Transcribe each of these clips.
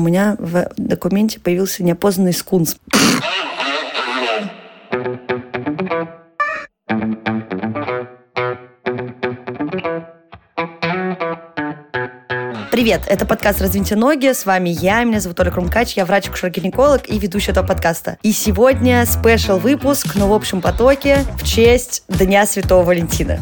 у меня в документе появился неопознанный скунс. Привет, это подкаст «Развитие ноги». С вами я, меня зовут Оля Крумкач, я врач-акушер-гинеколог и ведущая этого подкаста. И сегодня спешл выпуск, но в общем потоке, в честь Дня Святого Валентина.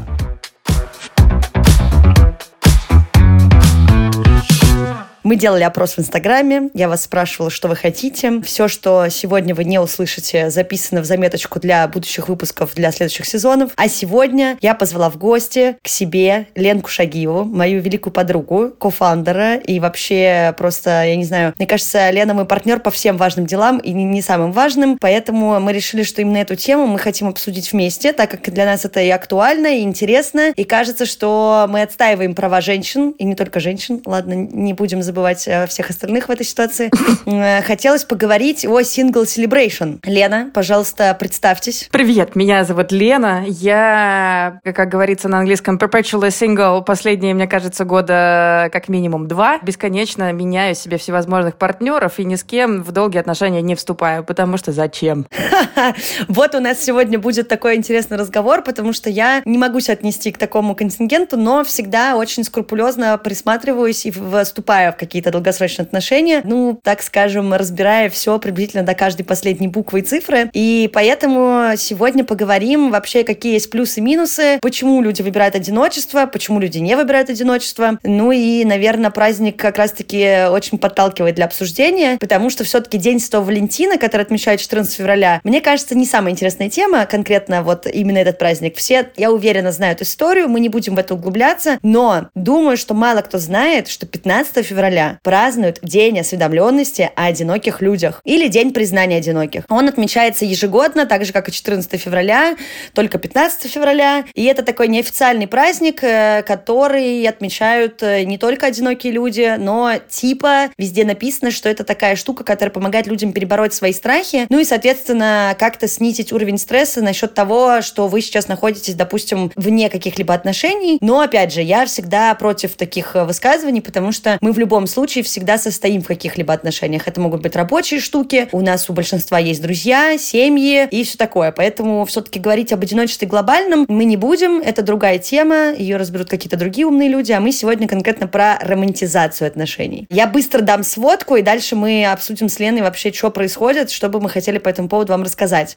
Мы делали опрос в Инстаграме, я вас спрашивала, что вы хотите. Все, что сегодня вы не услышите, записано в заметочку для будущих выпусков для следующих сезонов. А сегодня я позвала в гости к себе Ленку Шагиеву, мою великую подругу, кофаундера. И вообще просто, я не знаю, мне кажется, Лена мой партнер по всем важным делам и не самым важным, поэтому мы решили, что именно эту тему мы хотим обсудить вместе, так как для нас это и актуально, и интересно, и кажется, что мы отстаиваем права женщин, и не только женщин, ладно, не будем забывать забывать э, всех остальных в этой ситуации. Э, хотелось поговорить о Single Celebration. Лена, пожалуйста, представьтесь. Привет, меня зовут Лена. Я, как говорится на английском, perpetually single последние, мне кажется, года как минимум два. Бесконечно меняю себе всевозможных партнеров и ни с кем в долгие отношения не вступаю, потому что зачем? Вот у нас сегодня будет такой интересный разговор, потому что я не могу себя отнести к такому контингенту, но всегда очень скрупулезно присматриваюсь и вступаю в какие какие-то долгосрочные отношения, ну, так скажем, разбирая все приблизительно до каждой последней буквы и цифры. И поэтому сегодня поговорим вообще, какие есть плюсы и минусы, почему люди выбирают одиночество, почему люди не выбирают одиночество. Ну и, наверное, праздник как раз-таки очень подталкивает для обсуждения, потому что все-таки День Святого Валентина, который отмечают 14 февраля, мне кажется, не самая интересная тема, конкретно вот именно этот праздник. Все, я уверена, знают историю, мы не будем в это углубляться, но думаю, что мало кто знает, что 15 февраля февраля празднуют День осведомленности о одиноких людях или День признания одиноких. Он отмечается ежегодно, так же, как и 14 февраля, только 15 февраля. И это такой неофициальный праздник, э, который отмечают э, не только одинокие люди, но типа везде написано, что это такая штука, которая помогает людям перебороть свои страхи, ну и, соответственно, как-то снизить уровень стресса насчет того, что вы сейчас находитесь, допустим, вне каких-либо отношений. Но, опять же, я всегда против таких э, высказываний, потому что мы в любом случае всегда состоим в каких-либо отношениях. Это могут быть рабочие штуки, у нас у большинства есть друзья, семьи и все такое. Поэтому все-таки говорить об одиночестве глобальном мы не будем. Это другая тема, ее разберут какие-то другие умные люди, а мы сегодня конкретно про романтизацию отношений. Я быстро дам сводку, и дальше мы обсудим с Леной вообще, что происходит, что бы мы хотели по этому поводу вам рассказать.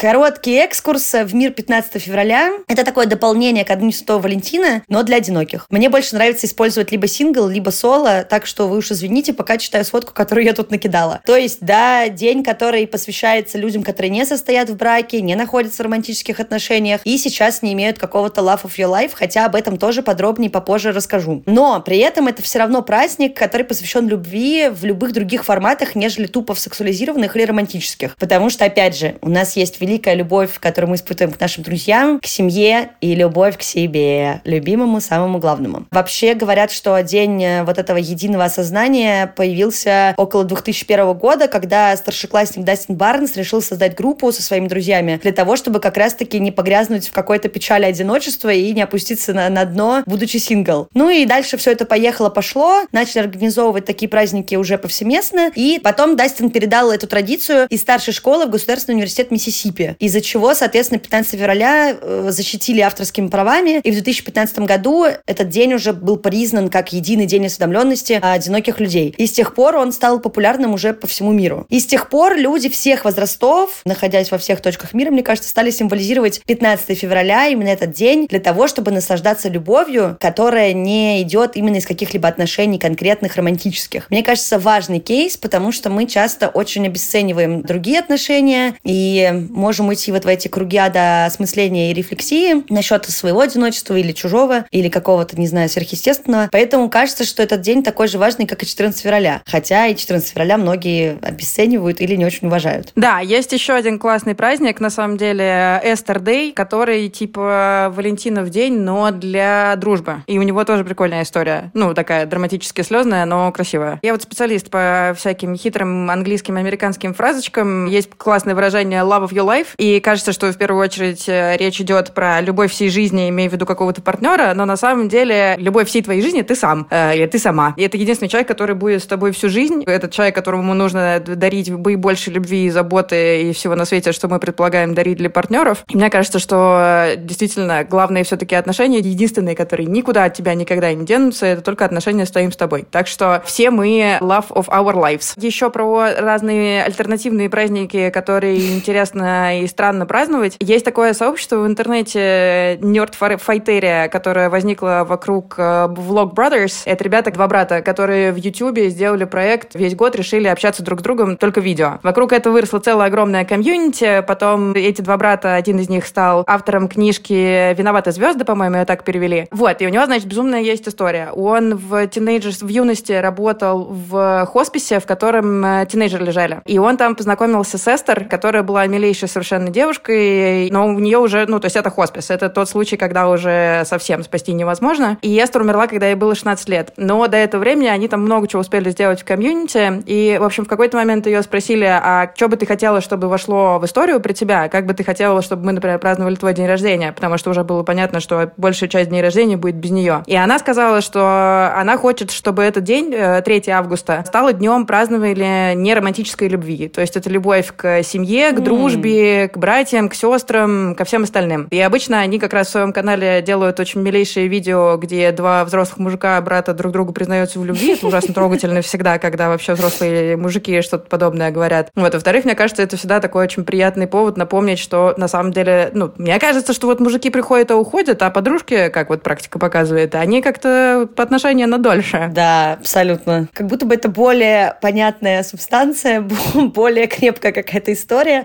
Короткий экскурс в мир 15 февраля. Это такое дополнение к Дню Святого Валентина, но для одиноких. Мне больше нравится использовать либо сингл, либо соло, так что вы уж извините, пока читаю сводку, которую я тут накидала. То есть, да, день, который посвящается людям, которые не состоят в браке, не находятся в романтических отношениях и сейчас не имеют какого-то love of your life, хотя об этом тоже подробнее попозже расскажу. Но при этом это все равно праздник, который посвящен любви в любых других форматах, нежели тупо в сексуализированных или романтических. Потому что, опять же, у нас есть великая любовь, которую мы испытываем к нашим друзьям, к семье и любовь к себе, любимому, самому главному. Вообще говорят, что день э, вот этого единого осознания появился около 2001 года, когда старшеклассник Дастин Барнс решил создать группу со своими друзьями для того, чтобы как раз-таки не погрязнуть в какой-то печали одиночества и не опуститься на, на дно, будучи сингл. Ну и дальше все это поехало-пошло, начали организовывать такие праздники уже повсеместно, и потом Дастин передал эту традицию из старшей школы в Государственный университет Миссисипи Миссисипи, из-за чего, соответственно, 15 февраля э, защитили авторскими правами, и в 2015 году этот день уже был признан как единый день осведомленности одиноких людей. И с тех пор он стал популярным уже по всему миру. И с тех пор люди всех возрастов, находясь во всех точках мира, мне кажется, стали символизировать 15 февраля, именно этот день, для того, чтобы наслаждаться любовью, которая не идет именно из каких-либо отношений конкретных романтических. Мне кажется, важный кейс, потому что мы часто очень обесцениваем другие отношения и можем уйти вот в эти круги ада осмысления и рефлексии насчет своего одиночества или чужого, или какого-то, не знаю, сверхъестественного. Поэтому кажется, что этот день такой же важный, как и 14 февраля. Хотя и 14 февраля многие обесценивают или не очень уважают. Да, есть еще один классный праздник, на самом деле, Эстер Дэй, который типа Валентинов день, но для дружбы. И у него тоже прикольная история. Ну, такая драматически слезная, но красивая. Я вот специалист по всяким хитрым английским, американским фразочкам. Есть классное выражение love of your Life, и кажется, что в первую очередь э, речь идет про любовь всей жизни, имея в виду какого-то партнера, но на самом деле любовь всей твоей жизни ты сам, э, или ты сама. И это единственный человек, который будет с тобой всю жизнь. Этот человек, которому нужно дарить больше любви и заботы и всего на свете, что мы предполагаем дарить для партнеров. И мне кажется, что э, действительно главные все-таки отношения, единственные, которые никуда от тебя никогда не денутся, это только отношения с твоим с тобой. Так что все мы love of our lives. Еще про разные альтернативные праздники, которые интересно и странно праздновать. Есть такое сообщество в интернете Nerdfighteria, которое возникло вокруг э, Vlogbrothers. Это ребята, два брата, которые в YouTube сделали проект, весь год решили общаться друг с другом только видео. Вокруг этого выросло целая огромная комьюнити. Потом эти два брата, один из них стал автором книжки «Виноваты звезды», по-моему, ее так перевели. Вот, и у него, значит, безумная есть история. Он в teenagers, в юности работал в хосписе, в котором э, тинейджеры лежали. И он там познакомился с Эстер, которая была милейшей совершенно девушкой, но у нее уже, ну, то есть это хоспис, это тот случай, когда уже совсем спасти невозможно. И Эстер умерла, когда ей было 16 лет. Но до этого времени они там много чего успели сделать в комьюнити. И, в общем, в какой-то момент ее спросили, а что бы ты хотела, чтобы вошло в историю при тебя? Как бы ты хотела, чтобы мы, например, праздновали твой день рождения? Потому что уже было понятно, что большая часть дней рождения будет без нее. И она сказала, что она хочет, чтобы этот день, 3 э, августа, стал днем праздновали не романтической любви. То есть это любовь к семье, к mm. дружбе, к братьям, к сестрам, ко всем остальным. И обычно они как раз в своем канале делают очень милейшие видео, где два взрослых мужика, брата друг другу признаются в любви. Это ужасно трогательно всегда, когда вообще взрослые мужики что-то подобное говорят. Вот. Во-вторых, мне кажется, это всегда такой очень приятный повод напомнить, что на самом деле, ну, мне кажется, что вот мужики приходят и уходят, а подружки, как вот практика показывает, они как-то по отношению на дольше. Да, абсолютно. Как будто бы это более понятная субстанция, более крепкая какая-то история.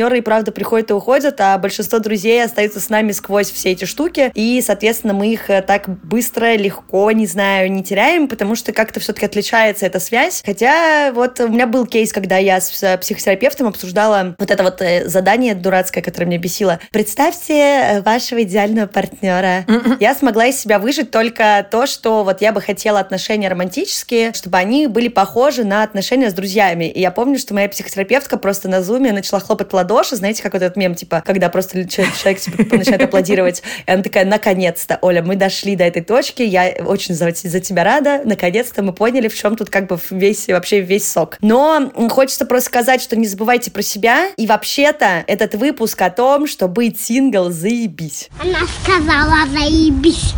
Партнеры и правда приходят и уходят, а большинство друзей остаются с нами сквозь все эти штуки, и, соответственно, мы их э, так быстро, легко, не знаю, не теряем, потому что как-то все-таки отличается эта связь. Хотя вот у меня был кейс, когда я с психотерапевтом обсуждала вот это вот э, задание дурацкое, которое меня бесило. Представьте э, вашего идеального партнера. Я смогла из себя выжить только то, что вот я бы хотела отношения романтические, чтобы они были похожи на отношения с друзьями. И я помню, что моя психотерапевтка просто на зуме начала хлопать в ладоши, знаете, как вот этот мем, типа, когда просто человек типа, начинает аплодировать. И она такая, наконец-то, Оля, мы дошли до этой точки, я очень за, за тебя рада, наконец-то мы поняли, в чем тут как бы весь, вообще весь сок. Но хочется просто сказать, что не забывайте про себя, и вообще-то этот выпуск о том, что быть сингл заебись. Она сказала заебись.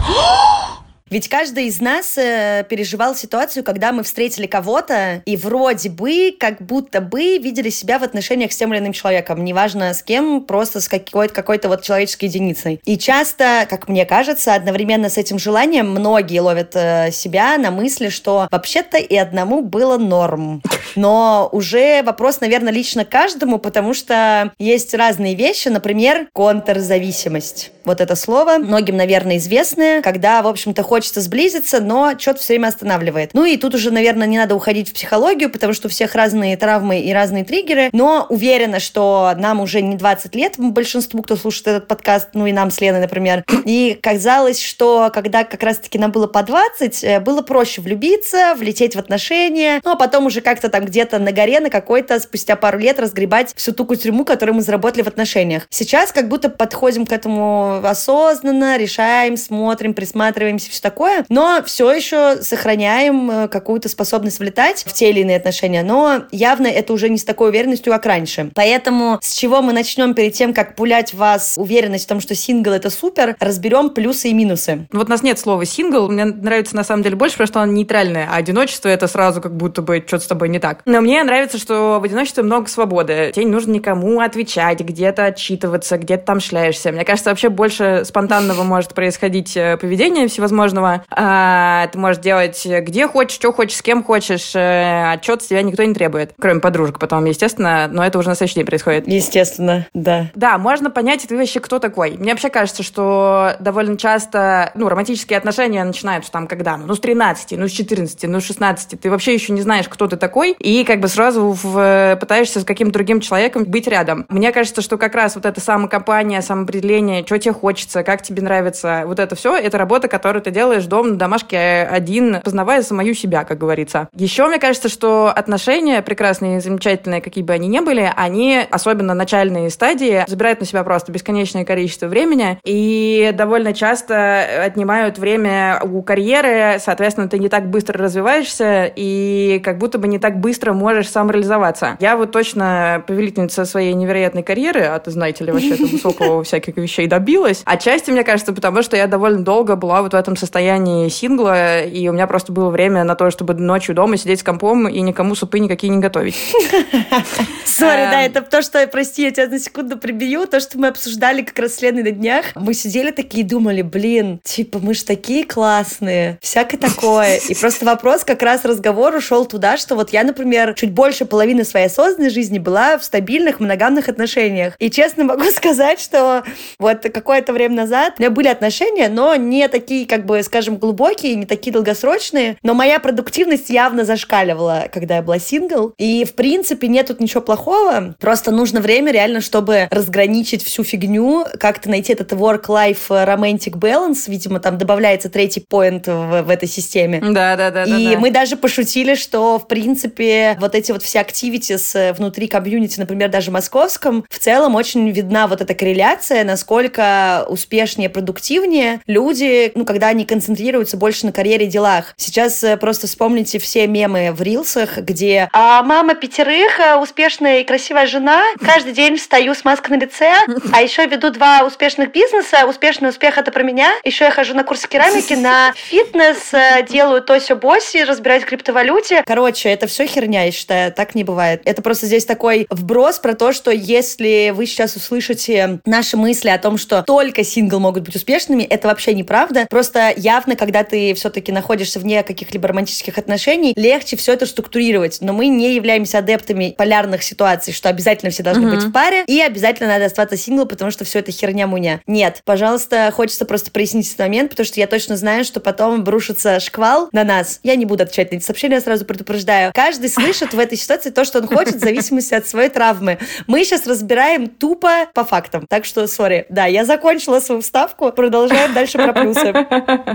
Ведь каждый из нас э, переживал ситуацию, когда мы встретили кого-то, и вроде бы, как будто бы видели себя в отношениях с тем или иным человеком. Неважно с кем, просто с какой-то какой вот человеческой единицей. И часто, как мне кажется, одновременно с этим желанием многие ловят э, себя на мысли, что вообще-то и одному было норм. Но уже вопрос, наверное, лично каждому, потому что есть разные вещи, например, контрзависимость. Вот это слово многим, наверное, известное, когда, в общем-то, хочется сблизиться, но что-то все время останавливает. Ну и тут уже, наверное, не надо уходить в психологию, потому что у всех разные травмы и разные триггеры, но уверена, что нам уже не 20 лет, большинству, кто слушает этот подкаст, ну и нам с Леной, например, и казалось, что когда как раз-таки нам было по 20, э, было проще влюбиться, влететь в отношения, ну а потом уже как-то там где-то на горе на какой-то спустя пару лет разгребать всю ту кутерьму, которую мы заработали в отношениях. Сейчас как будто подходим к этому осознанно, решаем, смотрим, присматриваемся, все такое но все еще сохраняем э, какую-то способность влетать в те или иные отношения, но явно это уже не с такой уверенностью, как раньше. Поэтому с чего мы начнем перед тем, как пулять в вас уверенность в том, что сингл это супер, разберем плюсы и минусы. Вот у нас нет слова сингл, мне нравится на самом деле больше, потому что оно нейтральное, а одиночество это сразу как будто бы что-то с тобой не так. Но мне нравится, что в одиночестве много свободы. Тебе не нужно никому отвечать, где-то отчитываться, где-то там шляешься. Мне кажется, вообще больше спонтанного может происходить э, поведение всевозможного. А, ты можешь делать где хочешь, что хочешь, с кем хочешь. Э, отчет с тебя никто не требует. Кроме подружек потом, естественно. Но это уже на следующий день происходит. Естественно, да. Да, можно понять, ты вообще кто такой. Мне вообще кажется, что довольно часто, ну, романтические отношения начинаются там когда? Ну, с 13, ну, с 14, ну, с 16. Ты вообще еще не знаешь, кто ты такой. И как бы сразу в, пытаешься с каким-то другим человеком быть рядом. Мне кажется, что как раз вот эта самокомпания, самоопределение, что тебе тебе хочется, как тебе нравится. Вот это все, это работа, которую ты делаешь дома на домашке один, познавая самую себя, как говорится. Еще мне кажется, что отношения прекрасные замечательные, какие бы они ни были, они, особенно начальные стадии, забирают на себя просто бесконечное количество времени и довольно часто отнимают время у карьеры, соответственно, ты не так быстро развиваешься и как будто бы не так быстро можешь сам реализоваться. Я вот точно повелительница своей невероятной карьеры, а ты знаете ли, вообще высокого всяких вещей добилась. Отчасти, мне кажется, потому что я довольно долго была вот в этом состоянии сингла, и у меня просто было время на то, чтобы ночью дома сидеть с компом и никому супы никакие не готовить. Сори, да, это то, что, прости, я тебя на секунду прибью, то, что мы обсуждали как раз с Леной на днях. Мы сидели такие и думали, блин, типа, мы ж такие классные, всякое такое. И просто вопрос, как раз разговор ушел туда, что вот я, например, чуть больше половины своей осознанной жизни была в стабильных моногамных отношениях. И честно могу сказать, что вот какое-то время назад у меня были отношения, но не такие, как бы, скажем, глубокие, не такие долгосрочные, но моя продуктивность явно зашкаливала, когда я была сингл. И, в принципе, нет тут ничего плохого, просто нужно время реально, чтобы разграничить всю фигню, как-то найти этот work-life romantic balance, видимо, там добавляется третий поинт в, в этой системе. Да, да, да. И да, да. мы даже пошутили, что, в принципе, вот эти вот все активити внутри комьюнити, например, даже московском, в целом очень видна вот эта корреляция, насколько успешнее, продуктивнее люди, ну, когда они концентрируются больше на карьере и делах. Сейчас э, просто вспомните все мемы в рилсах, где а, мама пятерых, э, успешная и красивая жена, каждый день встаю с маской на лице, а еще веду два успешных бизнеса, успешный успех это про меня, еще я хожу на курсы керамики, на фитнес, э, делаю то все боси, разбираюсь в криптовалюте. Короче, это все херня, я считаю, так не бывает. Это просто здесь такой вброс про то, что если вы сейчас услышите наши мысли о том, что только сингл могут быть успешными, это вообще неправда. Просто явно, когда ты все-таки находишься вне каких-либо романтических отношений, легче все это структурировать. Но мы не являемся адептами полярных ситуаций, что обязательно все должны mm-hmm. быть в паре, и обязательно надо оставаться сингл, потому что все это херня-муня. Нет, пожалуйста, хочется просто прояснить этот момент, потому что я точно знаю, что потом обрушится шквал на нас. Я не буду отвечать на эти сообщения, я сразу предупреждаю. Каждый слышит в этой ситуации то, что он хочет, в зависимости от своей травмы. Мы сейчас разбираем тупо по фактам. Так что, сори. Да, я закончила свою вставку, продолжаем дальше про плюсы.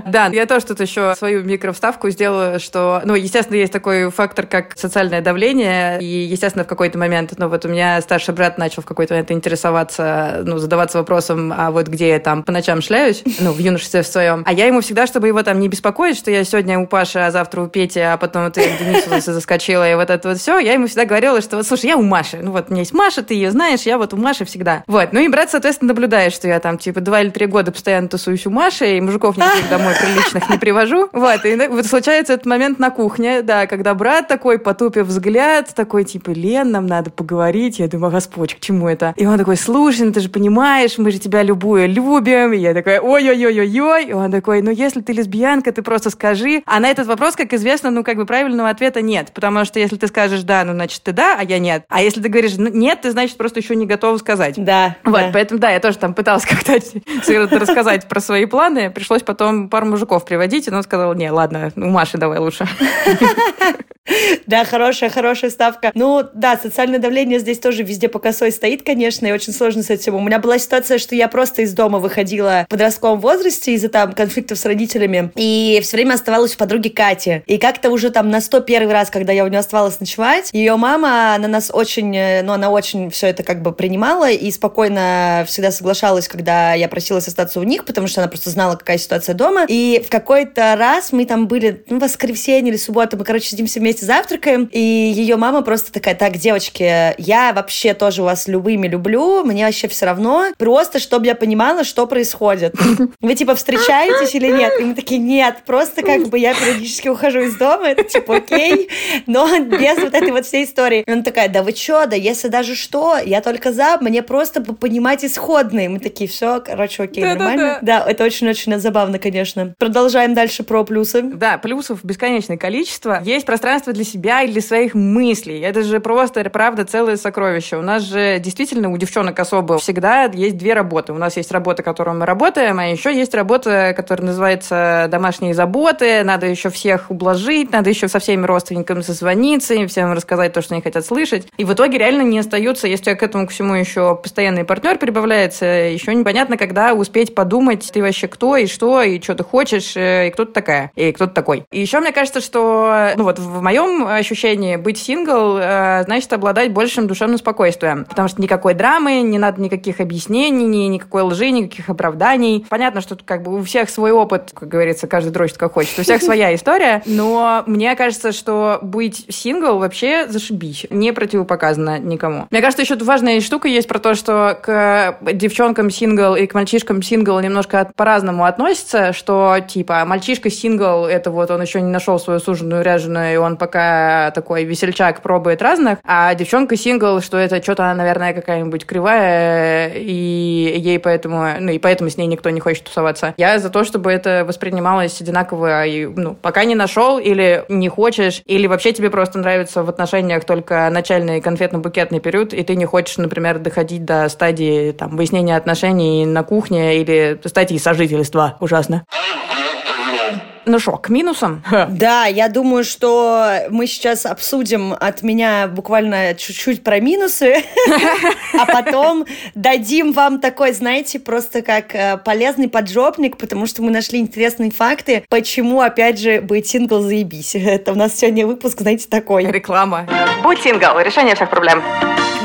Да, я тоже тут еще свою микровставку сделаю, что, ну, естественно, есть такой фактор, как социальное давление, и, естественно, в какой-то момент, ну, вот у меня старший брат начал в какой-то момент интересоваться, ну, задаваться вопросом, а вот где я там по ночам шляюсь, ну, в юношестве в своем. А я ему всегда, чтобы его там не беспокоить, что я сегодня у Паши, а завтра у Пети, а потом ты к Денису заскочила, и вот это вот все, я ему всегда говорила, что вот, слушай, я у Маши, ну, вот у меня есть Маша, ты ее знаешь, я вот у Маши всегда. Вот, ну, и брат, соответственно, наблюдает, что я там, типа, два или три года постоянно тусуюсь у Маши, и мужиков никаких домой приличных не привожу. Вот, и вот случается этот момент на кухне, да, когда брат такой, потупив взгляд, такой, типа, Лен, нам надо поговорить. Я думаю, Господь, к чему это? И он такой, слушай, ну ты же понимаешь, мы же тебя любую любим. И я такой, ой-ой-ой-ой-ой. И он такой, ну если ты лесбиянка, ты просто скажи. А на этот вопрос, как известно, ну как бы правильного ответа нет. Потому что если ты скажешь да, ну значит ты да, а я нет. А если ты говоришь нет, ты значит просто еще не готова сказать. Да. Вот, да. поэтому да, я тоже там пыталась как-то рассказать про свои планы. Пришлось потом пару мужиков приводить, и он сказал, не, ладно, у Маши давай лучше. Да, хорошая, хорошая ставка. Ну, да, социальное давление здесь тоже везде по косой стоит, конечно, и очень сложно с этим. У меня была ситуация, что я просто из дома выходила в подростковом возрасте из-за там конфликтов с родителями, и все время оставалась у подруги Кати. И как-то уже там на 101 раз, когда я у нее оставалась ночевать, ее мама на нас очень, ну, она очень все это как бы принимала и спокойно всегда соглашалась, когда я просилась остаться у них, потому что она просто знала, какая ситуация дома. И в какой-то раз мы там были, ну, воскресенье или суббота, мы, короче, сидимся вместе завтракаем, и ее мама просто такая, так, девочки, я вообще тоже вас любыми люблю, мне вообще все равно, просто чтобы я понимала, что происходит. Вы, типа, встречаетесь или нет? И мы такие, нет, просто как бы я периодически ухожу из дома, это типа окей, но без вот этой вот всей истории. И она такая, да вы чё, да если даже что, я только за, мне просто понимать исходные. Мы такие, все, короче, окей, да, нормально. Да, да. да это очень-очень забавно, конечно. Продолжаем дальше про плюсы. Да, плюсов бесконечное количество. Есть пространство для себя и для своих мыслей. Это же просто, правда, целое сокровище. У нас же действительно у девчонок особо всегда есть две работы. У нас есть работа, которую мы работаем, а еще есть работа, которая называется домашние заботы. Надо еще всех ублажить, надо еще со всеми родственниками созвониться, им всем рассказать то, что они хотят слышать. И в итоге реально не остается, если к этому к всему еще постоянный партнер прибавляется, еще непонятно, когда успеть подумать, ты вообще кто и что, и что ты хочешь, э, и кто ты такая, и кто ты такой. И еще мне кажется, что, ну вот в моем ощущении быть сингл э, значит обладать большим душевным спокойствием, потому что никакой драмы, не надо никаких объяснений, никакой лжи, никаких оправданий. Понятно, что как бы у всех свой опыт, как говорится, каждый дрочит как хочет, у всех своя история, но мне кажется, что быть сингл вообще зашибись, не противопоказано никому. Мне кажется, еще важная штука есть про то, что к девчонкам сингл и к мальчишкам сингл немножко по-разному относятся, что типа мальчишка сингл, это вот он еще не нашел свою суженую ряженую, и он пока такой весельчак пробует разных, а девчонка сингл, что это что-то она, наверное, какая-нибудь кривая, и ей поэтому, ну и поэтому с ней никто не хочет тусоваться. Я за то, чтобы это воспринималось одинаково, и, ну, пока не нашел или не хочешь, или вообще тебе просто нравится в отношениях только начальный конфетно-букетный период, и ты не хочешь, например, доходить до стадии там, выяснения отношений на кухне или стадии сожительства. Ужасно. Ну что, к минусам? Да, я думаю, что мы сейчас обсудим от меня буквально чуть-чуть про минусы, а потом дадим вам такой, знаете, просто как э, полезный поджопник, потому что мы нашли интересные факты, почему, опять же, быть сингл заебись. Это у нас сегодня выпуск, знаете, такой. Реклама. Будь сингл, решение всех проблем.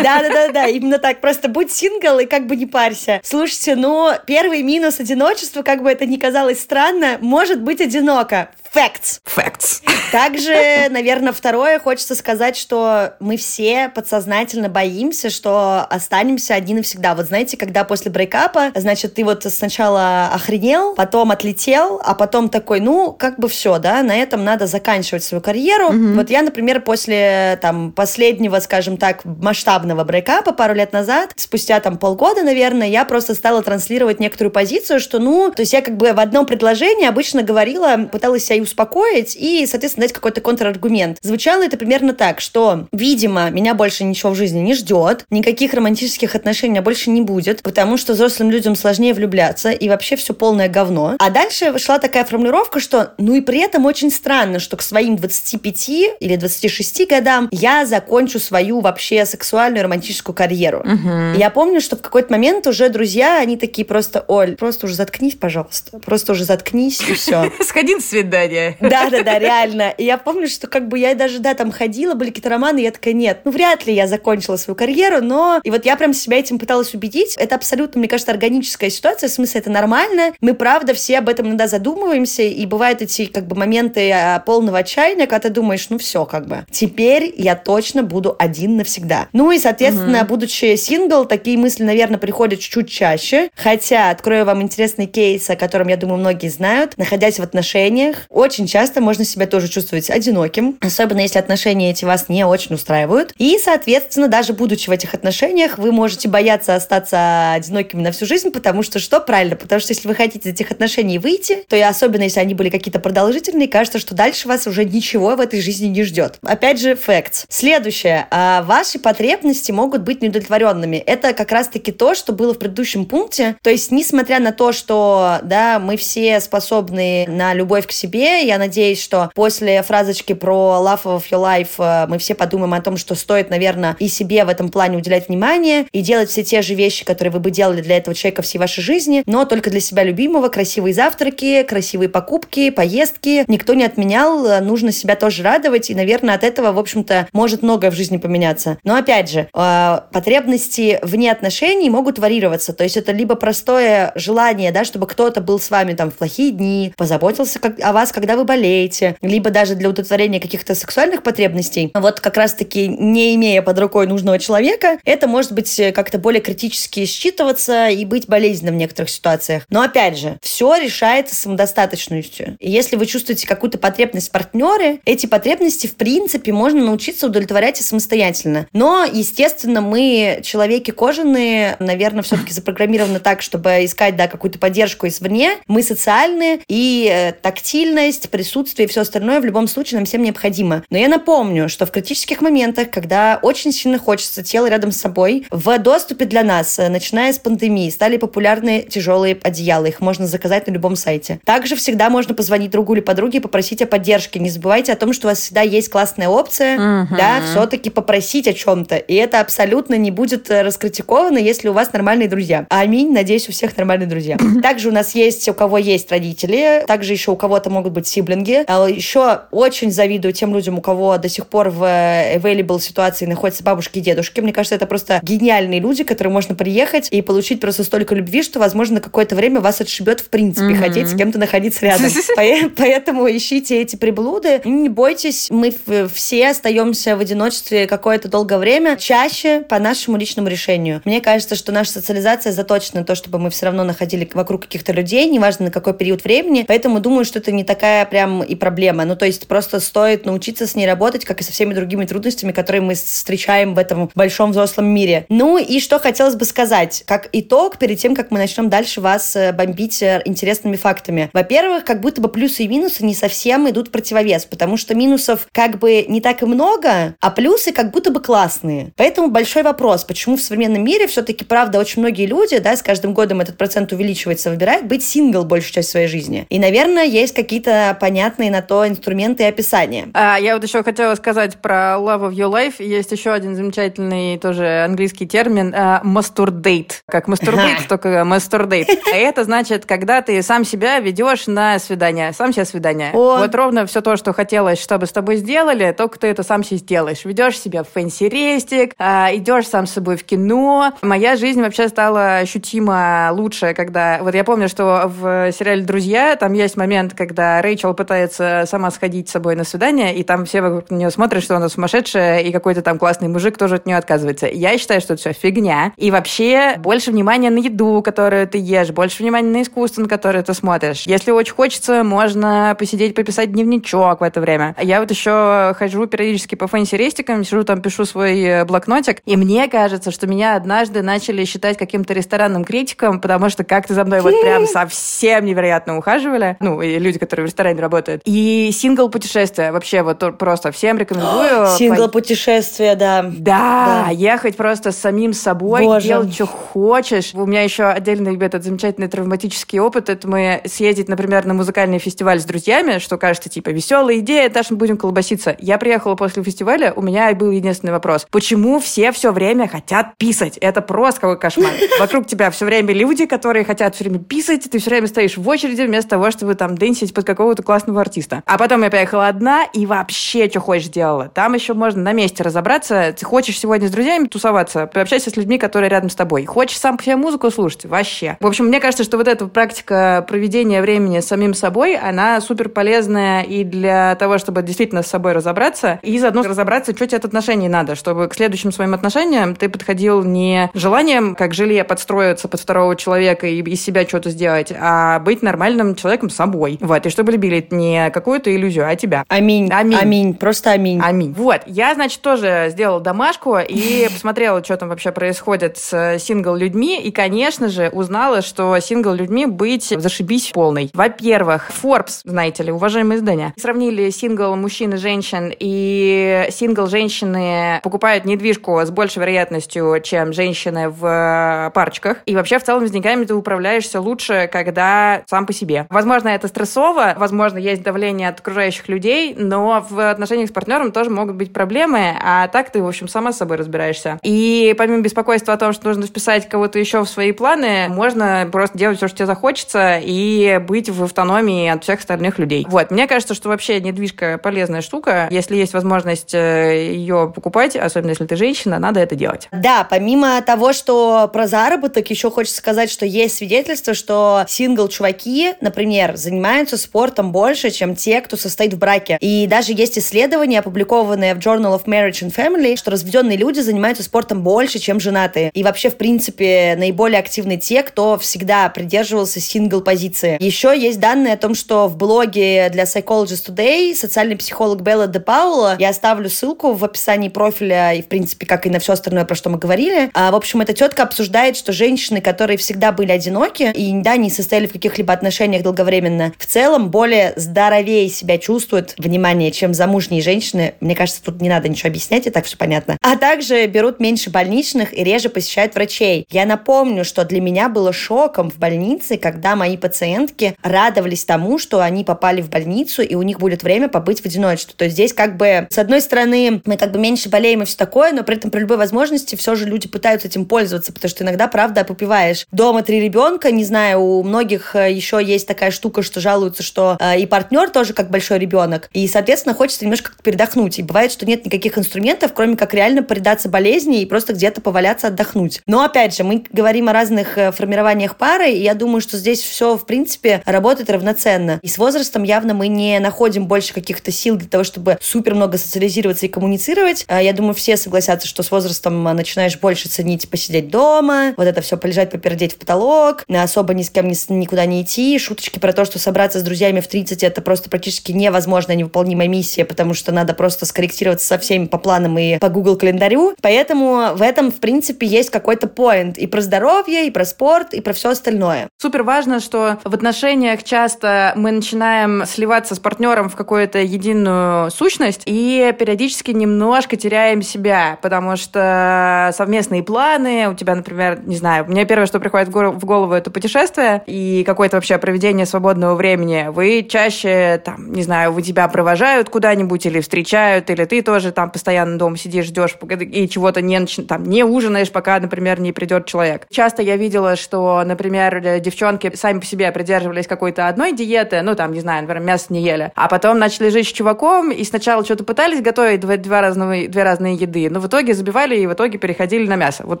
Да-да-да, именно так. Просто будь сингл и как бы не парься. Слушайте, ну, первый минус одиночества, как бы это ни казалось странно, может быть одиноко. Facts. Facts. Также, наверное, второе, хочется сказать, что мы все подсознательно боимся, что останемся один навсегда. Вот знаете, когда после брейкапа, значит, ты вот сначала охренел, потом отлетел, а потом такой, ну, как бы все, да, на этом надо заканчивать свою карьеру. Mm-hmm. Вот я, например, после там последнего, скажем так, масштабного брейкапа пару лет назад, спустя там полгода, наверное, я просто стала транслировать некоторую позицию, что, ну, то есть я как бы в одном предложении обычно говорила, пыталась себя успокоить и, соответственно, дать какой-то контраргумент. Звучало это примерно так, что, видимо, меня больше ничего в жизни не ждет, никаких романтических отношений у меня больше не будет, потому что взрослым людям сложнее влюбляться, и вообще все полное говно. А дальше шла такая формулировка, что, ну и при этом очень странно, что к своим 25 или 26 годам я закончу свою вообще сексуальную романтическую карьеру. Угу. Я помню, что в какой-то момент уже друзья, они такие просто, Оль, просто уже заткнись, пожалуйста, просто уже заткнись и все. Сходи на свидание свидание. Да, да, да, реально. И я помню, что как бы я даже, да, там ходила, были какие-то романы, и я такая, нет, ну вряд ли я закончила свою карьеру, но... И вот я прям себя этим пыталась убедить. Это абсолютно, мне кажется, органическая ситуация, в смысле, это нормально. Мы, правда, все об этом иногда задумываемся, и бывают эти, как бы, моменты а, полного отчаяния, когда ты думаешь, ну все, как бы, теперь я точно буду один навсегда. Ну и, соответственно, угу. будучи сингл, такие мысли, наверное, приходят чуть-чуть чаще. Хотя, открою вам интересный кейс, о котором, я думаю, многие знают. Находясь в отношениях, очень часто можно себя тоже чувствовать одиноким, особенно если отношения эти вас не очень устраивают. И, соответственно, даже будучи в этих отношениях, вы можете бояться остаться одинокими на всю жизнь, потому что что? Правильно, потому что если вы хотите из этих отношений выйти, то и особенно если они были какие-то продолжительные, кажется, что дальше вас уже ничего в этой жизни не ждет. Опять же, facts. Следующее. А ваши потребности могут быть неудовлетворенными. Это как раз-таки то, что было в предыдущем пункте. То есть, несмотря на то, что, да, мы все способны на любовь к себе, я надеюсь, что после фразочки про love of your life э, мы все подумаем о том, что стоит, наверное, и себе в этом плане уделять внимание и делать все те же вещи, которые вы бы делали для этого человека всей вашей жизни, но только для себя любимого, красивые завтраки, красивые покупки, поездки. Никто не отменял, нужно себя тоже радовать, и, наверное, от этого, в общем-то, может многое в жизни поменяться. Но, опять же, э, потребности вне отношений могут варьироваться, то есть это либо простое желание, да, чтобы кто-то был с вами там в плохие дни, позаботился как, о вас, когда вы болеете, либо даже для удовлетворения каких-то сексуальных потребностей, вот как раз-таки не имея под рукой нужного человека, это может быть э, как-то более критически считываться и быть болезненным в некоторых ситуациях. Но опять же, все решается самодостаточностью. И если вы чувствуете какую-то потребность в партнере, эти потребности, в принципе, можно научиться удовлетворять и самостоятельно. Но, естественно, естественно, мы, человеки кожаные, наверное, все-таки запрограммированы так, чтобы искать, да, какую-то поддержку извне. Мы социальные, и э, тактильность, присутствие и все остальное в любом случае нам всем необходимо. Но я напомню, что в критических моментах, когда очень сильно хочется тело рядом с собой, в доступе для нас, э, начиная с пандемии, стали популярны тяжелые одеяла. Их можно заказать на любом сайте. Также всегда можно позвонить другу или подруге и попросить о поддержке. Не забывайте о том, что у вас всегда есть классная опция, uh-huh. да, все-таки попросить о чем-то. И это абсолютно не будет э, раскритиковано, если у вас нормальные друзья. Аминь. Надеюсь, у всех нормальные друзья. Также у нас есть, у кого есть родители, также еще у кого-то могут быть сиблинги. А еще очень завидую тем людям, у кого до сих пор в э, available ситуации находятся бабушки и дедушки. Мне кажется, это просто гениальные люди, которые можно приехать и получить просто столько любви, что, возможно, какое-то время вас отшибет в принципе mm-hmm. хотеть с кем-то находиться рядом. Поэтому ищите эти приблуды. Не бойтесь, мы все остаемся в одиночестве какое-то долгое время, чаще по нашему личному решению. Мне кажется, что наша социализация заточена на то, чтобы мы все равно находили вокруг каких-то людей, неважно на какой период времени. Поэтому думаю, что это не такая прям и проблема. Ну, то есть просто стоит научиться с ней работать, как и со всеми другими трудностями, которые мы встречаем в этом большом взрослом мире. Ну и что хотелось бы сказать, как итог, перед тем, как мы начнем дальше вас э, бомбить э, интересными фактами. Во-первых, как будто бы плюсы и минусы не совсем идут в противовес, потому что минусов как бы не так и много, а плюсы как будто бы классные. Поэтому большой вопрос, почему в современном мире все-таки, правда, очень многие люди, да, с каждым годом этот процент увеличивается, выбирают быть сингл большую часть своей жизни. И, наверное, есть какие-то понятные на то инструменты и описания. А, я вот еще хотела сказать про love of your life. Есть еще один замечательный тоже английский термин uh, masturdate. Как мастурбейт, только masturdate. А это значит, когда ты сам себя ведешь на свидание, сам себе свидание. О. Вот ровно все то, что хотелось, чтобы с тобой сделали, только ты это сам себе сделаешь. Ведешь себя в fancy -рестик, а, идешь сам с собой в кино. Моя жизнь вообще стала ощутимо лучше, когда... Вот я помню, что в сериале «Друзья» там есть момент, когда Рэйчел пытается сама сходить с собой на свидание, и там все вокруг нее смотрят, что она сумасшедшая, и какой-то там классный мужик тоже от нее отказывается. Я считаю, что это все фигня. И вообще больше внимания на еду, которую ты ешь, больше внимания на искусство, на которое ты смотришь. Если очень хочется, можно посидеть, пописать дневничок в это время. Я вот еще хожу периодически по fancy -рестикам, сижу там, пишу свой э, блокнотик, и мне кажется, что меня однажды начали считать каким-то ресторанным критиком, потому что как-то за мной вот прям совсем невероятно ухаживали. Ну, и люди, которые в ресторане работают. И сингл-путешествие. Вообще вот просто всем рекомендую. Сингл-путешествие, да. да. Да, ехать просто с самим собой, Боже. делать, что хочешь. У меня еще отдельный этот замечательный травматический опыт. Это мы съездить, например, на музыкальный фестиваль с друзьями, что кажется, типа, веселая идея, даже мы будем колбаситься. Я приехала после фестиваля, у меня был единственный вопрос. Почему все все время хотят писать? Это просто какой кошмар. Вокруг тебя все время люди, которые хотят все время писать, ты все время стоишь в очереди вместо того, чтобы там дэнсить под какого-то классного артиста. А потом я поехала одна и вообще что хочешь делала. Там еще можно на месте разобраться. Ты хочешь сегодня с друзьями тусоваться, пообщайся с людьми, которые рядом с тобой. Хочешь сам к себе музыку слушать? Вообще. В общем, мне кажется, что вот эта практика проведения времени с самим собой, она супер полезная и для того, чтобы действительно с собой разобраться, и заодно разобраться, что тебе от отношений надо, чтобы к следующим своим отношениям ты подходил не желанием, как желе подстроиться под второго человека и из себя что-то сделать, а быть нормальным человеком собой. Вот, и чтобы любили не какую-то иллюзию, а тебя. Аминь. Аминь. Аминь. Просто аминь. Аминь. Вот. Я, значит, тоже сделала домашку и посмотрела, что там вообще происходит с сингл-людьми, и, конечно же, узнала, что сингл-людьми быть зашибись полный. Во-первых, Forbes, знаете ли, уважаемые издания, сравнили сингл мужчин и женщин, и сингл женщины покупают недвижку с большей вероятностью, чем женщины в парочках. И вообще, в целом, с деньгами ты управляешься лучше, когда сам по себе. Возможно, это стрессово, возможно, есть давление от окружающих людей, но в отношениях с партнером тоже могут быть проблемы, а так ты, в общем, сама с собой разбираешься. И помимо беспокойства о том, что нужно вписать кого-то еще в свои планы, можно просто делать все, что тебе захочется, и быть в автономии от всех остальных людей. Вот. Мне кажется, что вообще недвижка полезная штука. Если есть возможность э, ее покупать, особенно если ты женщина, надо это делать. Да, помимо того, что про заработок, еще хочется сказать, что есть свидетельство, что сингл-чуваки, например, занимаются спортом больше, чем те, кто состоит в браке. И даже есть исследования, опубликованные в Journal of Marriage and Family, что разведенные люди занимаются спортом больше, чем женатые. И вообще, в принципе, наиболее активны те, кто всегда придерживался сингл-позиции. Еще есть данные о том, что в блоге для Psychologist Today социальный психолог Белла Де Паула, я оставлю ссылку в описании профиля и в принципе, как и на все остальное, про что мы говорили. А, в общем, эта тетка обсуждает, что женщины, которые всегда были одиноки и, да, не состояли в каких-либо отношениях долговременно, в целом более здоровее себя чувствуют, внимание, чем замужние женщины. Мне кажется, тут не надо ничего объяснять, и так все понятно. А также берут меньше больничных и реже посещают врачей. Я напомню, что для меня было шоком в больнице, когда мои пациентки радовались тому, что они попали в больницу, и у них будет время побыть в одиночестве. То есть здесь как бы, с одной стороны, мы как бы меньше болеем и все такое, но при этом при любой возможности все же люди пытаются этим пользоваться, потому что иногда, правда, попиваешь. Дома три ребенка, не знаю, у многих э, еще есть такая штука, что жалуются, что э, и партнер тоже как большой ребенок, и, соответственно, хочется немножко передохнуть. И бывает, что нет никаких инструментов, кроме как реально предаться болезни и просто где-то поваляться, отдохнуть. Но, опять же, мы говорим о разных э, формированиях пары, и я думаю, что здесь все, в принципе, работает равноценно. И с возрастом явно мы не находим больше каких-то сил для того, чтобы супер много социализироваться и коммуницировать. А я думаю, все согласятся, что с возрастом начинаешь больше ценить посидеть дома, вот это все полежать, попердеть в потолок, особо ни с кем никуда не идти. Шуточки про то, что собраться с друзьями в 30 это просто практически невозможная, невыполнимая миссия, потому что надо просто скорректироваться со всеми по планам и по Google календарю. Поэтому в этом, в принципе, есть какой-то поинт и про здоровье, и про спорт, и про все остальное. Супер важно, что в отношениях часто мы начинаем сливаться с партнером в какую-то единую сущность и периодически немножко теряем себя, потому что совместные планы, у тебя, например, не знаю, мне первое, что приходит в голову, это путешествие и какое-то вообще проведение свободного времени. Вы чаще, там, не знаю, вы тебя провожают куда-нибудь или встречают, или ты тоже там постоянно дома сидишь, ждешь и чего-то не, там, не ужинаешь, пока, например, не придет человек. Часто я видела, что, например, девчонки сами по себе придерживались какой-то одной диеты, ну, там, не знаю, например, мясо не ели, а потом начали жить с чуваком, и сначала что-то пытались готовить, два, два разные, две разные еды, но в итоге забивали и в итоге переходили на мясо. Вот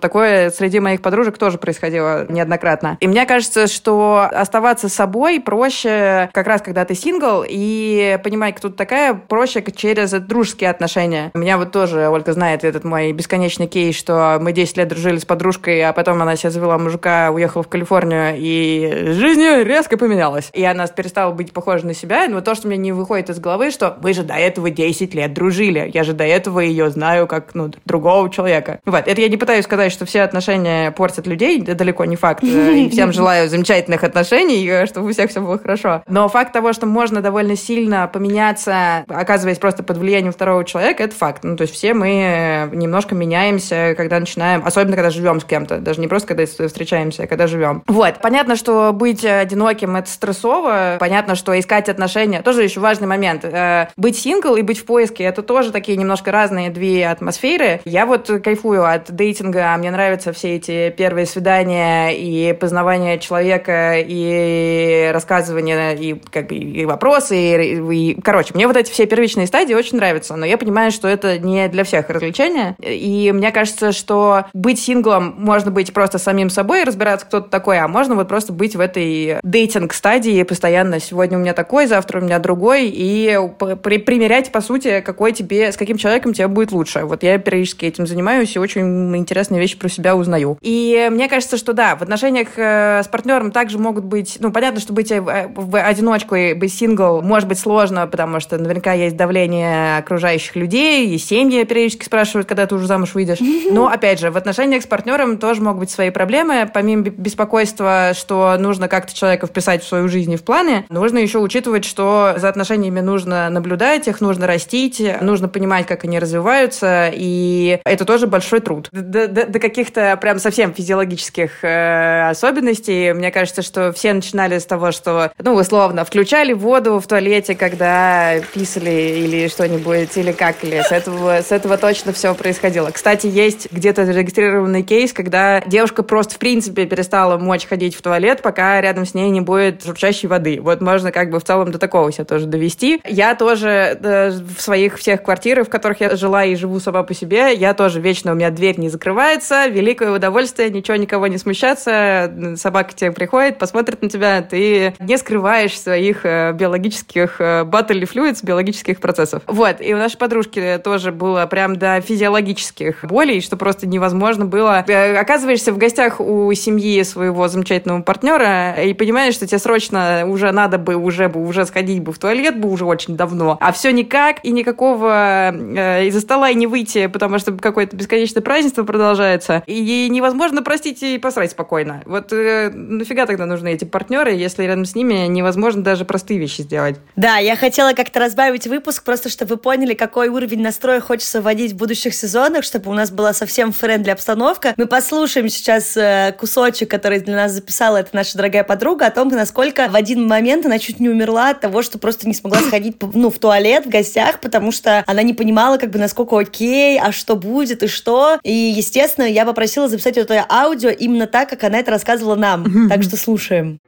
такое среди моих подружек тоже происходило неоднократно. И мне кажется, что оставаться собой проще как раз, когда ты сингл, и понимать, кто ты такая, проще через дружеские отношения. Меня вот тоже, Ольга знает этот мой бесконечный кейс, что мы 10 лет дружили с подружкой, а потом она себя завела мужика, уехала в Калифорнию, и жизнь резко поменялась. И она перестала быть похожа на себя. Но то, что мне не выходит из головы, что мы же до этого 10 лет дружили. Я же до этого ее знаю как, ну, другого человека. Вот. Это я не пытаюсь сказать, что все отношения портят людей. Это далеко не факт. И всем желаю замечательных отношений, чтобы у всех все было хорошо. Но факт того, что можно довольно сильно поменяться, оказываясь просто под влиянием второго человека, это факт. Ну, то есть все мы немножко меняемся, когда начинаем, особенно когда живем с кем-то. Даже не просто когда встречаемся, а когда живем. Вот. Понятно, что быть одиноким — это стрессово. Понятно, что искать отношения — тоже еще важный момент. Э, быть сингл и быть в поиске — это тоже такие немножко разные две атмосферы. Я вот кайфую от дейтинга. Мне нравятся все эти первые свидания и познавание человека, и рассказывание, и как бы и вопросы, и, и... Короче, мне вот эти все первичные стадии очень нравятся, но я понимаю, что это не для всех развлечения. И мне кажется, что быть синглом можно быть просто самим собой, разбираться, кто ты такой, а можно вот просто быть в этой дейтинг-стадии постоянно. Сегодня у меня такой, завтра у меня другой, и при примерять, по сути, какой тебе, с каким человеком тебе будет лучше. Вот я периодически этим занимаюсь и очень интересные вещи про себя узнаю. И мне кажется, что да, в отношениях э, с партнером также могут быть, ну, понятно, что быть э, в одиночку и быть сингл может быть сложно, потому что наверняка есть давление окружающих людей, и семьи периодически спрашивают, когда ты уже замуж выйдешь. Но, опять же, в отношениях с партнером тоже могут быть свои проблемы. Помимо беспокойства, что нужно как-то человека вписать в свою жизнь и в планы, нужно еще учитывать, что за отношениями нужно наблюдать, их нужно растить, нужно понимать, как они развиваются, и это тоже большой труд. До, до, до каких-то прям совсем физиологических э, особенностей, мне кажется, что все начинали с того, что, ну, условно, включали воду в туалете, когда писали или что-нибудь, или какали. С этого, с этого точно все происходило. Кстати, есть где-то зарегистрированный кейс, когда девушка просто, в принципе, перестала мочь ходить в туалет, пока рядом с ней не будет журчащей воды. Вот можно как бы в целом до такого себя тоже довести. Я тоже э, в своих всех квартирах, в которых я жила и живу сама по себе, я тоже вечно у меня дверь не закрывается, великое удовольствие, ничего никого не смущаться, собака тебе приходит, посмотрит на тебя, ты не скрываешь своих э, биологических э, battle fluids, биологических процессов. Вот, и у нашей подружки тоже было прям до физиологических болей, что просто невозможно было. Оказываешься в гостях у семьи своего замечательного партнера и понимаешь, что тебе срочно уже надо бы уже бы уже сходить бы в туалет бы уже очень давно, а все никак и никакого э, из-за стола и не выйти потому что какое-то бесконечное празднество продолжается, и невозможно, простите, и посрать спокойно. Вот э, нафига тогда нужны эти партнеры, если рядом с ними невозможно даже простые вещи сделать? Да, я хотела как-то разбавить выпуск, просто чтобы вы поняли, какой уровень настроя хочется вводить в будущих сезонах, чтобы у нас была совсем френдли обстановка. Мы послушаем сейчас э, кусочек, который для нас записала эта наша дорогая подруга, о том, насколько в один момент она чуть не умерла от того, что просто не смогла сходить ну, в туалет в гостях, потому что она не понимала, как бы, насколько окей, а что будет и что. И, естественно, я попросила записать это аудио именно так, как она это рассказывала нам. Так что слушаем.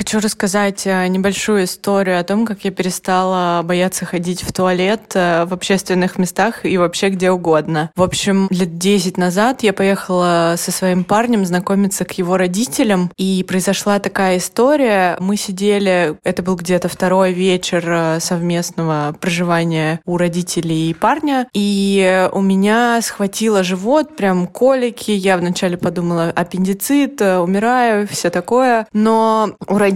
Хочу рассказать э, небольшую историю о том, как я перестала бояться ходить в туалет э, в общественных местах и вообще где угодно. В общем, лет 10 назад я поехала со своим парнем знакомиться к его родителям, и произошла такая история. Мы сидели, это был где-то второй вечер э, совместного проживания у родителей парня, и у меня схватило живот, прям колики. Я вначале подумала аппендицит, умираю, все такое. Но у родителей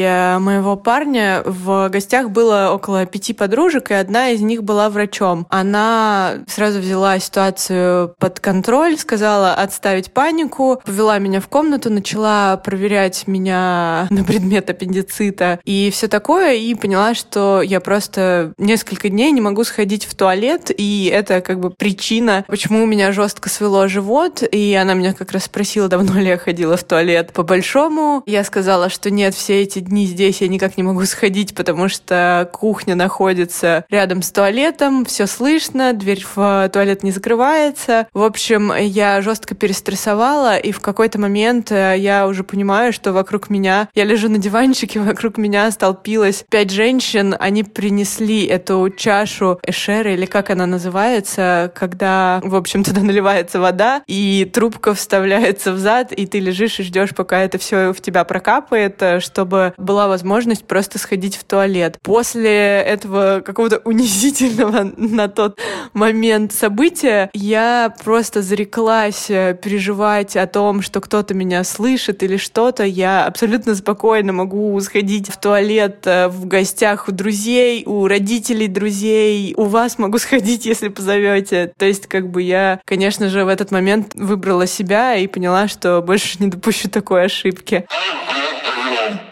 э, моего парня в гостях было около пяти подружек, и одна из них была врачом. Она сразу взяла ситуацию под контроль, сказала отставить панику, повела меня в комнату, начала проверять меня на предмет аппендицита и все такое, и поняла, что я просто несколько дней не могу сходить в туалет, и это как бы причина, почему у меня жестко свело живот, и она меня как раз спросила, давно ли я ходила в туалет. По большому я сказала, что нет, все эти дни здесь я никак не могу сходить, потому что кухня находится рядом с туалетом, все слышно, дверь в туалет не закрывается. В общем, я жестко перестрессовала, и в какой-то момент э, я уже понимаю, что вокруг меня, я лежу на диванчике, вокруг меня столпилось пять женщин, они принесли эту чашу эшеры, или как она называется, когда, в общем, туда наливается вода, и трубка вставляется в зад, и ты лежишь и ждешь, пока это все в тебя прокапает, это, чтобы была возможность просто сходить в туалет. После этого какого-то унизительного на тот момент события я просто зареклась э, переживать о том, что кто-то меня слышит или что-то. Я абсолютно спокойно могу сходить в туалет э, в гостях у друзей, у родителей друзей, у вас могу сходить, если позовете. То есть, как бы я, конечно же, в этот момент выбрала себя и поняла, что больше не допущу такой ошибки.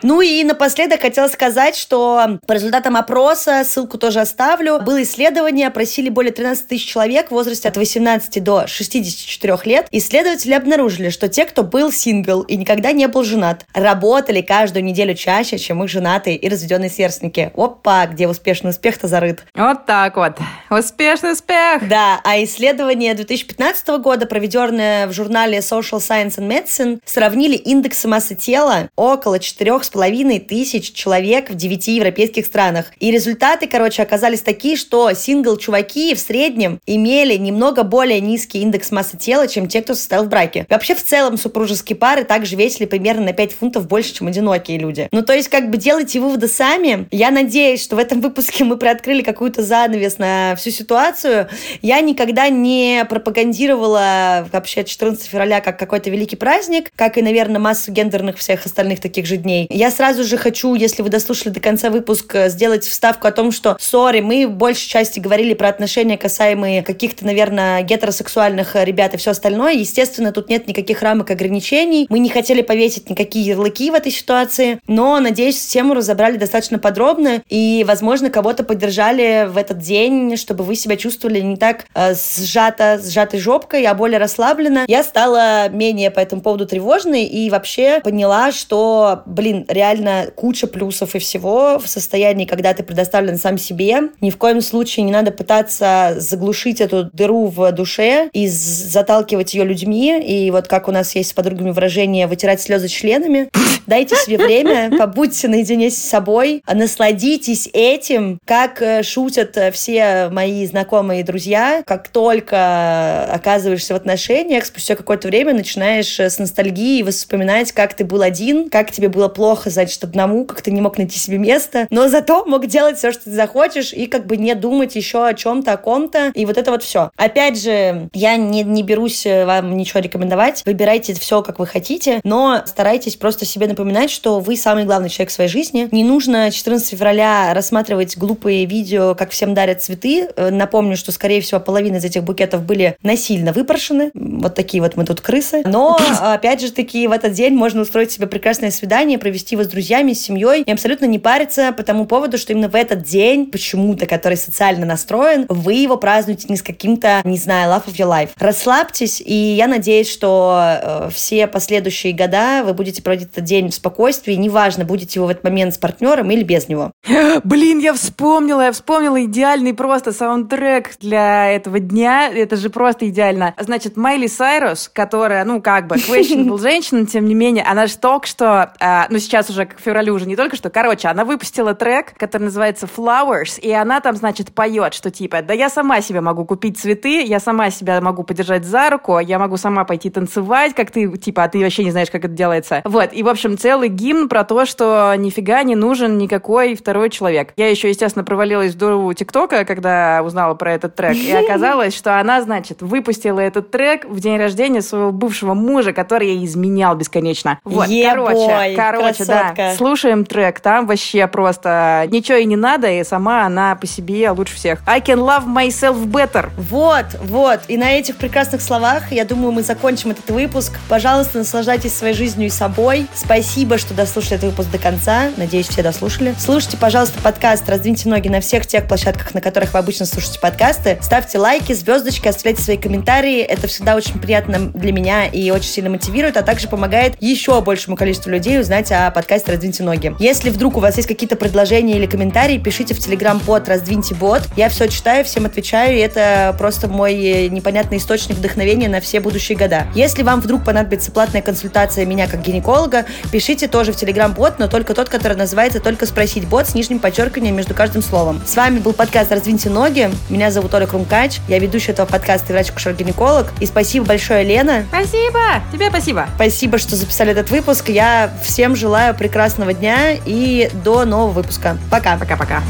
Ну и напоследок хотела сказать, что по результатам опроса, ссылку тоже оставлю, было исследование, опросили более 13 тысяч человек в возрасте от 18 до 64 лет. Исследователи обнаружили, что те, кто был сингл и никогда не был женат, работали каждую неделю чаще, чем их женатые и разведенные сверстники. Опа, где успешный успех-то зарыт. Вот так вот. Успешный успех! Да, а исследование 2015 года, проведенное в журнале Social Science and Medicine, сравнили индексы массы тела около 4 с половиной тысяч человек в девяти европейских странах. И результаты, короче, оказались такие, что сингл-чуваки в среднем имели немного более низкий индекс массы тела, чем те, кто состоял в браке. Вообще, в целом, супружеские пары также весили примерно на 5 фунтов больше, чем одинокие люди. Ну, то есть, как бы делайте выводы сами. Я надеюсь, что в этом выпуске мы приоткрыли какую-то занавес на всю ситуацию. Я никогда не пропагандировала вообще 14 февраля как какой-то великий праздник, как и, наверное, массу гендерных всех остальных таких же дней. Я сразу же хочу, если вы дослушали до конца выпуска, сделать вставку о том, что, сори, мы в большей части говорили про отношения, касаемые каких-то, наверное, гетеросексуальных ребят и все остальное. Естественно, тут нет никаких рамок ограничений. Мы не хотели повесить никакие ярлыки в этой ситуации, но, надеюсь, тему разобрали достаточно подробно и, возможно, кого-то поддержали в этот день, чтобы вы себя чувствовали не так э, сжато, сжатой жопкой, а более расслабленно. Я стала менее по этому поводу тревожной и вообще поняла, что, блин, реально куча плюсов и всего в состоянии, когда ты предоставлен сам себе. Ни в коем случае не надо пытаться заглушить эту дыру в душе и заталкивать ее людьми. И вот как у нас есть с подругами выражение «вытирать слезы членами». Дайте себе время, побудьте наедине с собой, насладитесь этим, как э, шутят все мои знакомые друзья. Как только оказываешься в отношениях, спустя какое-то время начинаешь с ностальгией вспоминать, как ты был один, как тебе было плохо, значит, одному, как ты не мог найти себе место, но зато мог делать все, что ты захочешь, и как бы не думать еще о чем-то, о ком-то, и вот это вот все. Опять же, я не, не берусь э, вам ничего рекомендовать, выбирайте все, как вы хотите, но старайтесь просто себе напоминать, что вы самый главный человек в своей жизни. Не нужно 14 февраля рассматривать глупые видео, как всем дарят цветы. Э, напомню, что, скорее всего, половина из этих букетов были насильно выпрошены. Вот такие вот мы тут крысы. Но, опять же таки, в этот день можно устроить себе прекрасное свидание, провести его с друзьями, с семьей и абсолютно не париться по тому поводу, что именно в этот день, почему-то, который социально настроен, вы его празднуете не с каким-то, не знаю, love of your life. Расслабьтесь, и я надеюсь, что э, все последующие года вы будете проводить этот день в спокойствии, неважно, будете вы в этот момент с партнером или без него. Блин, я вспомнила, я вспомнила идеальный просто саундтрек для этого дня. Это же просто идеально. Значит, Майли Сайрус, которая, ну, как бы, questionable женщина, тем не менее, она же только что, э, ну, сейчас уже, к февралю уже не только что, короче, она выпустила трек, который называется Flowers, и она там, значит, поет, что типа, да я сама себе могу купить цветы, я сама себя могу подержать за руку, я могу сама пойти танцевать, как ты, типа, а ты вообще не знаешь, как это делается. Вот, и, в общем, целый гимн про то, что нифига не нужен никакой второй человек. Я еще, естественно, провалилась в дуру ТикТока, когда узнала про этот трек, и оказалось, что она, значит, выпустила этот трек в день рождения своего бывшего мужа, который ей изменял бесконечно. Вот, короче, короче, да. Слушаем трек, там вообще просто ничего и не надо, и сама она по себе лучше всех. I can love myself better. Вот, вот. И на этих прекрасных словах, я думаю, мы закончим этот выпуск. Пожалуйста, наслаждайтесь своей жизнью и собой. Спасибо, что дослушали этот выпуск до конца. Надеюсь, все дослушали. Слушайте, пожалуйста, подкаст «Раздвиньте ноги» на всех тех площадках, на которых вы обычно слушаете подкасты. Ставьте лайки, звездочки, оставляйте свои комментарии. Это всегда очень приятно для меня и очень сильно мотивирует, а также помогает еще большему количеству людей узнать о подкасте «Раздвиньте ноги». Если вдруг у вас есть какие-то предложения или комментарии, пишите в телеграм-бот «Раздвиньте бот». Я все читаю, всем отвечаю, и это просто мой непонятный источник вдохновения на все будущие года. Если вам вдруг понадобится платная консультация меня как гинеколога, пишите тоже в телеграм-бот, но только тот, который называется «Только спросить бот» с нижним подчеркиванием между каждым словом. С вами был подкаст «Раздвиньте ноги». Меня зовут Оля Крумкач. Я ведущая этого подкаста и врач-акушер-гинеколог. И спасибо большое, Лена. Спасибо! Тебе спасибо! Спасибо, что записали этот выпуск. Я всем желаю прекрасного дня и до нового выпуска. Пока. Пока-пока.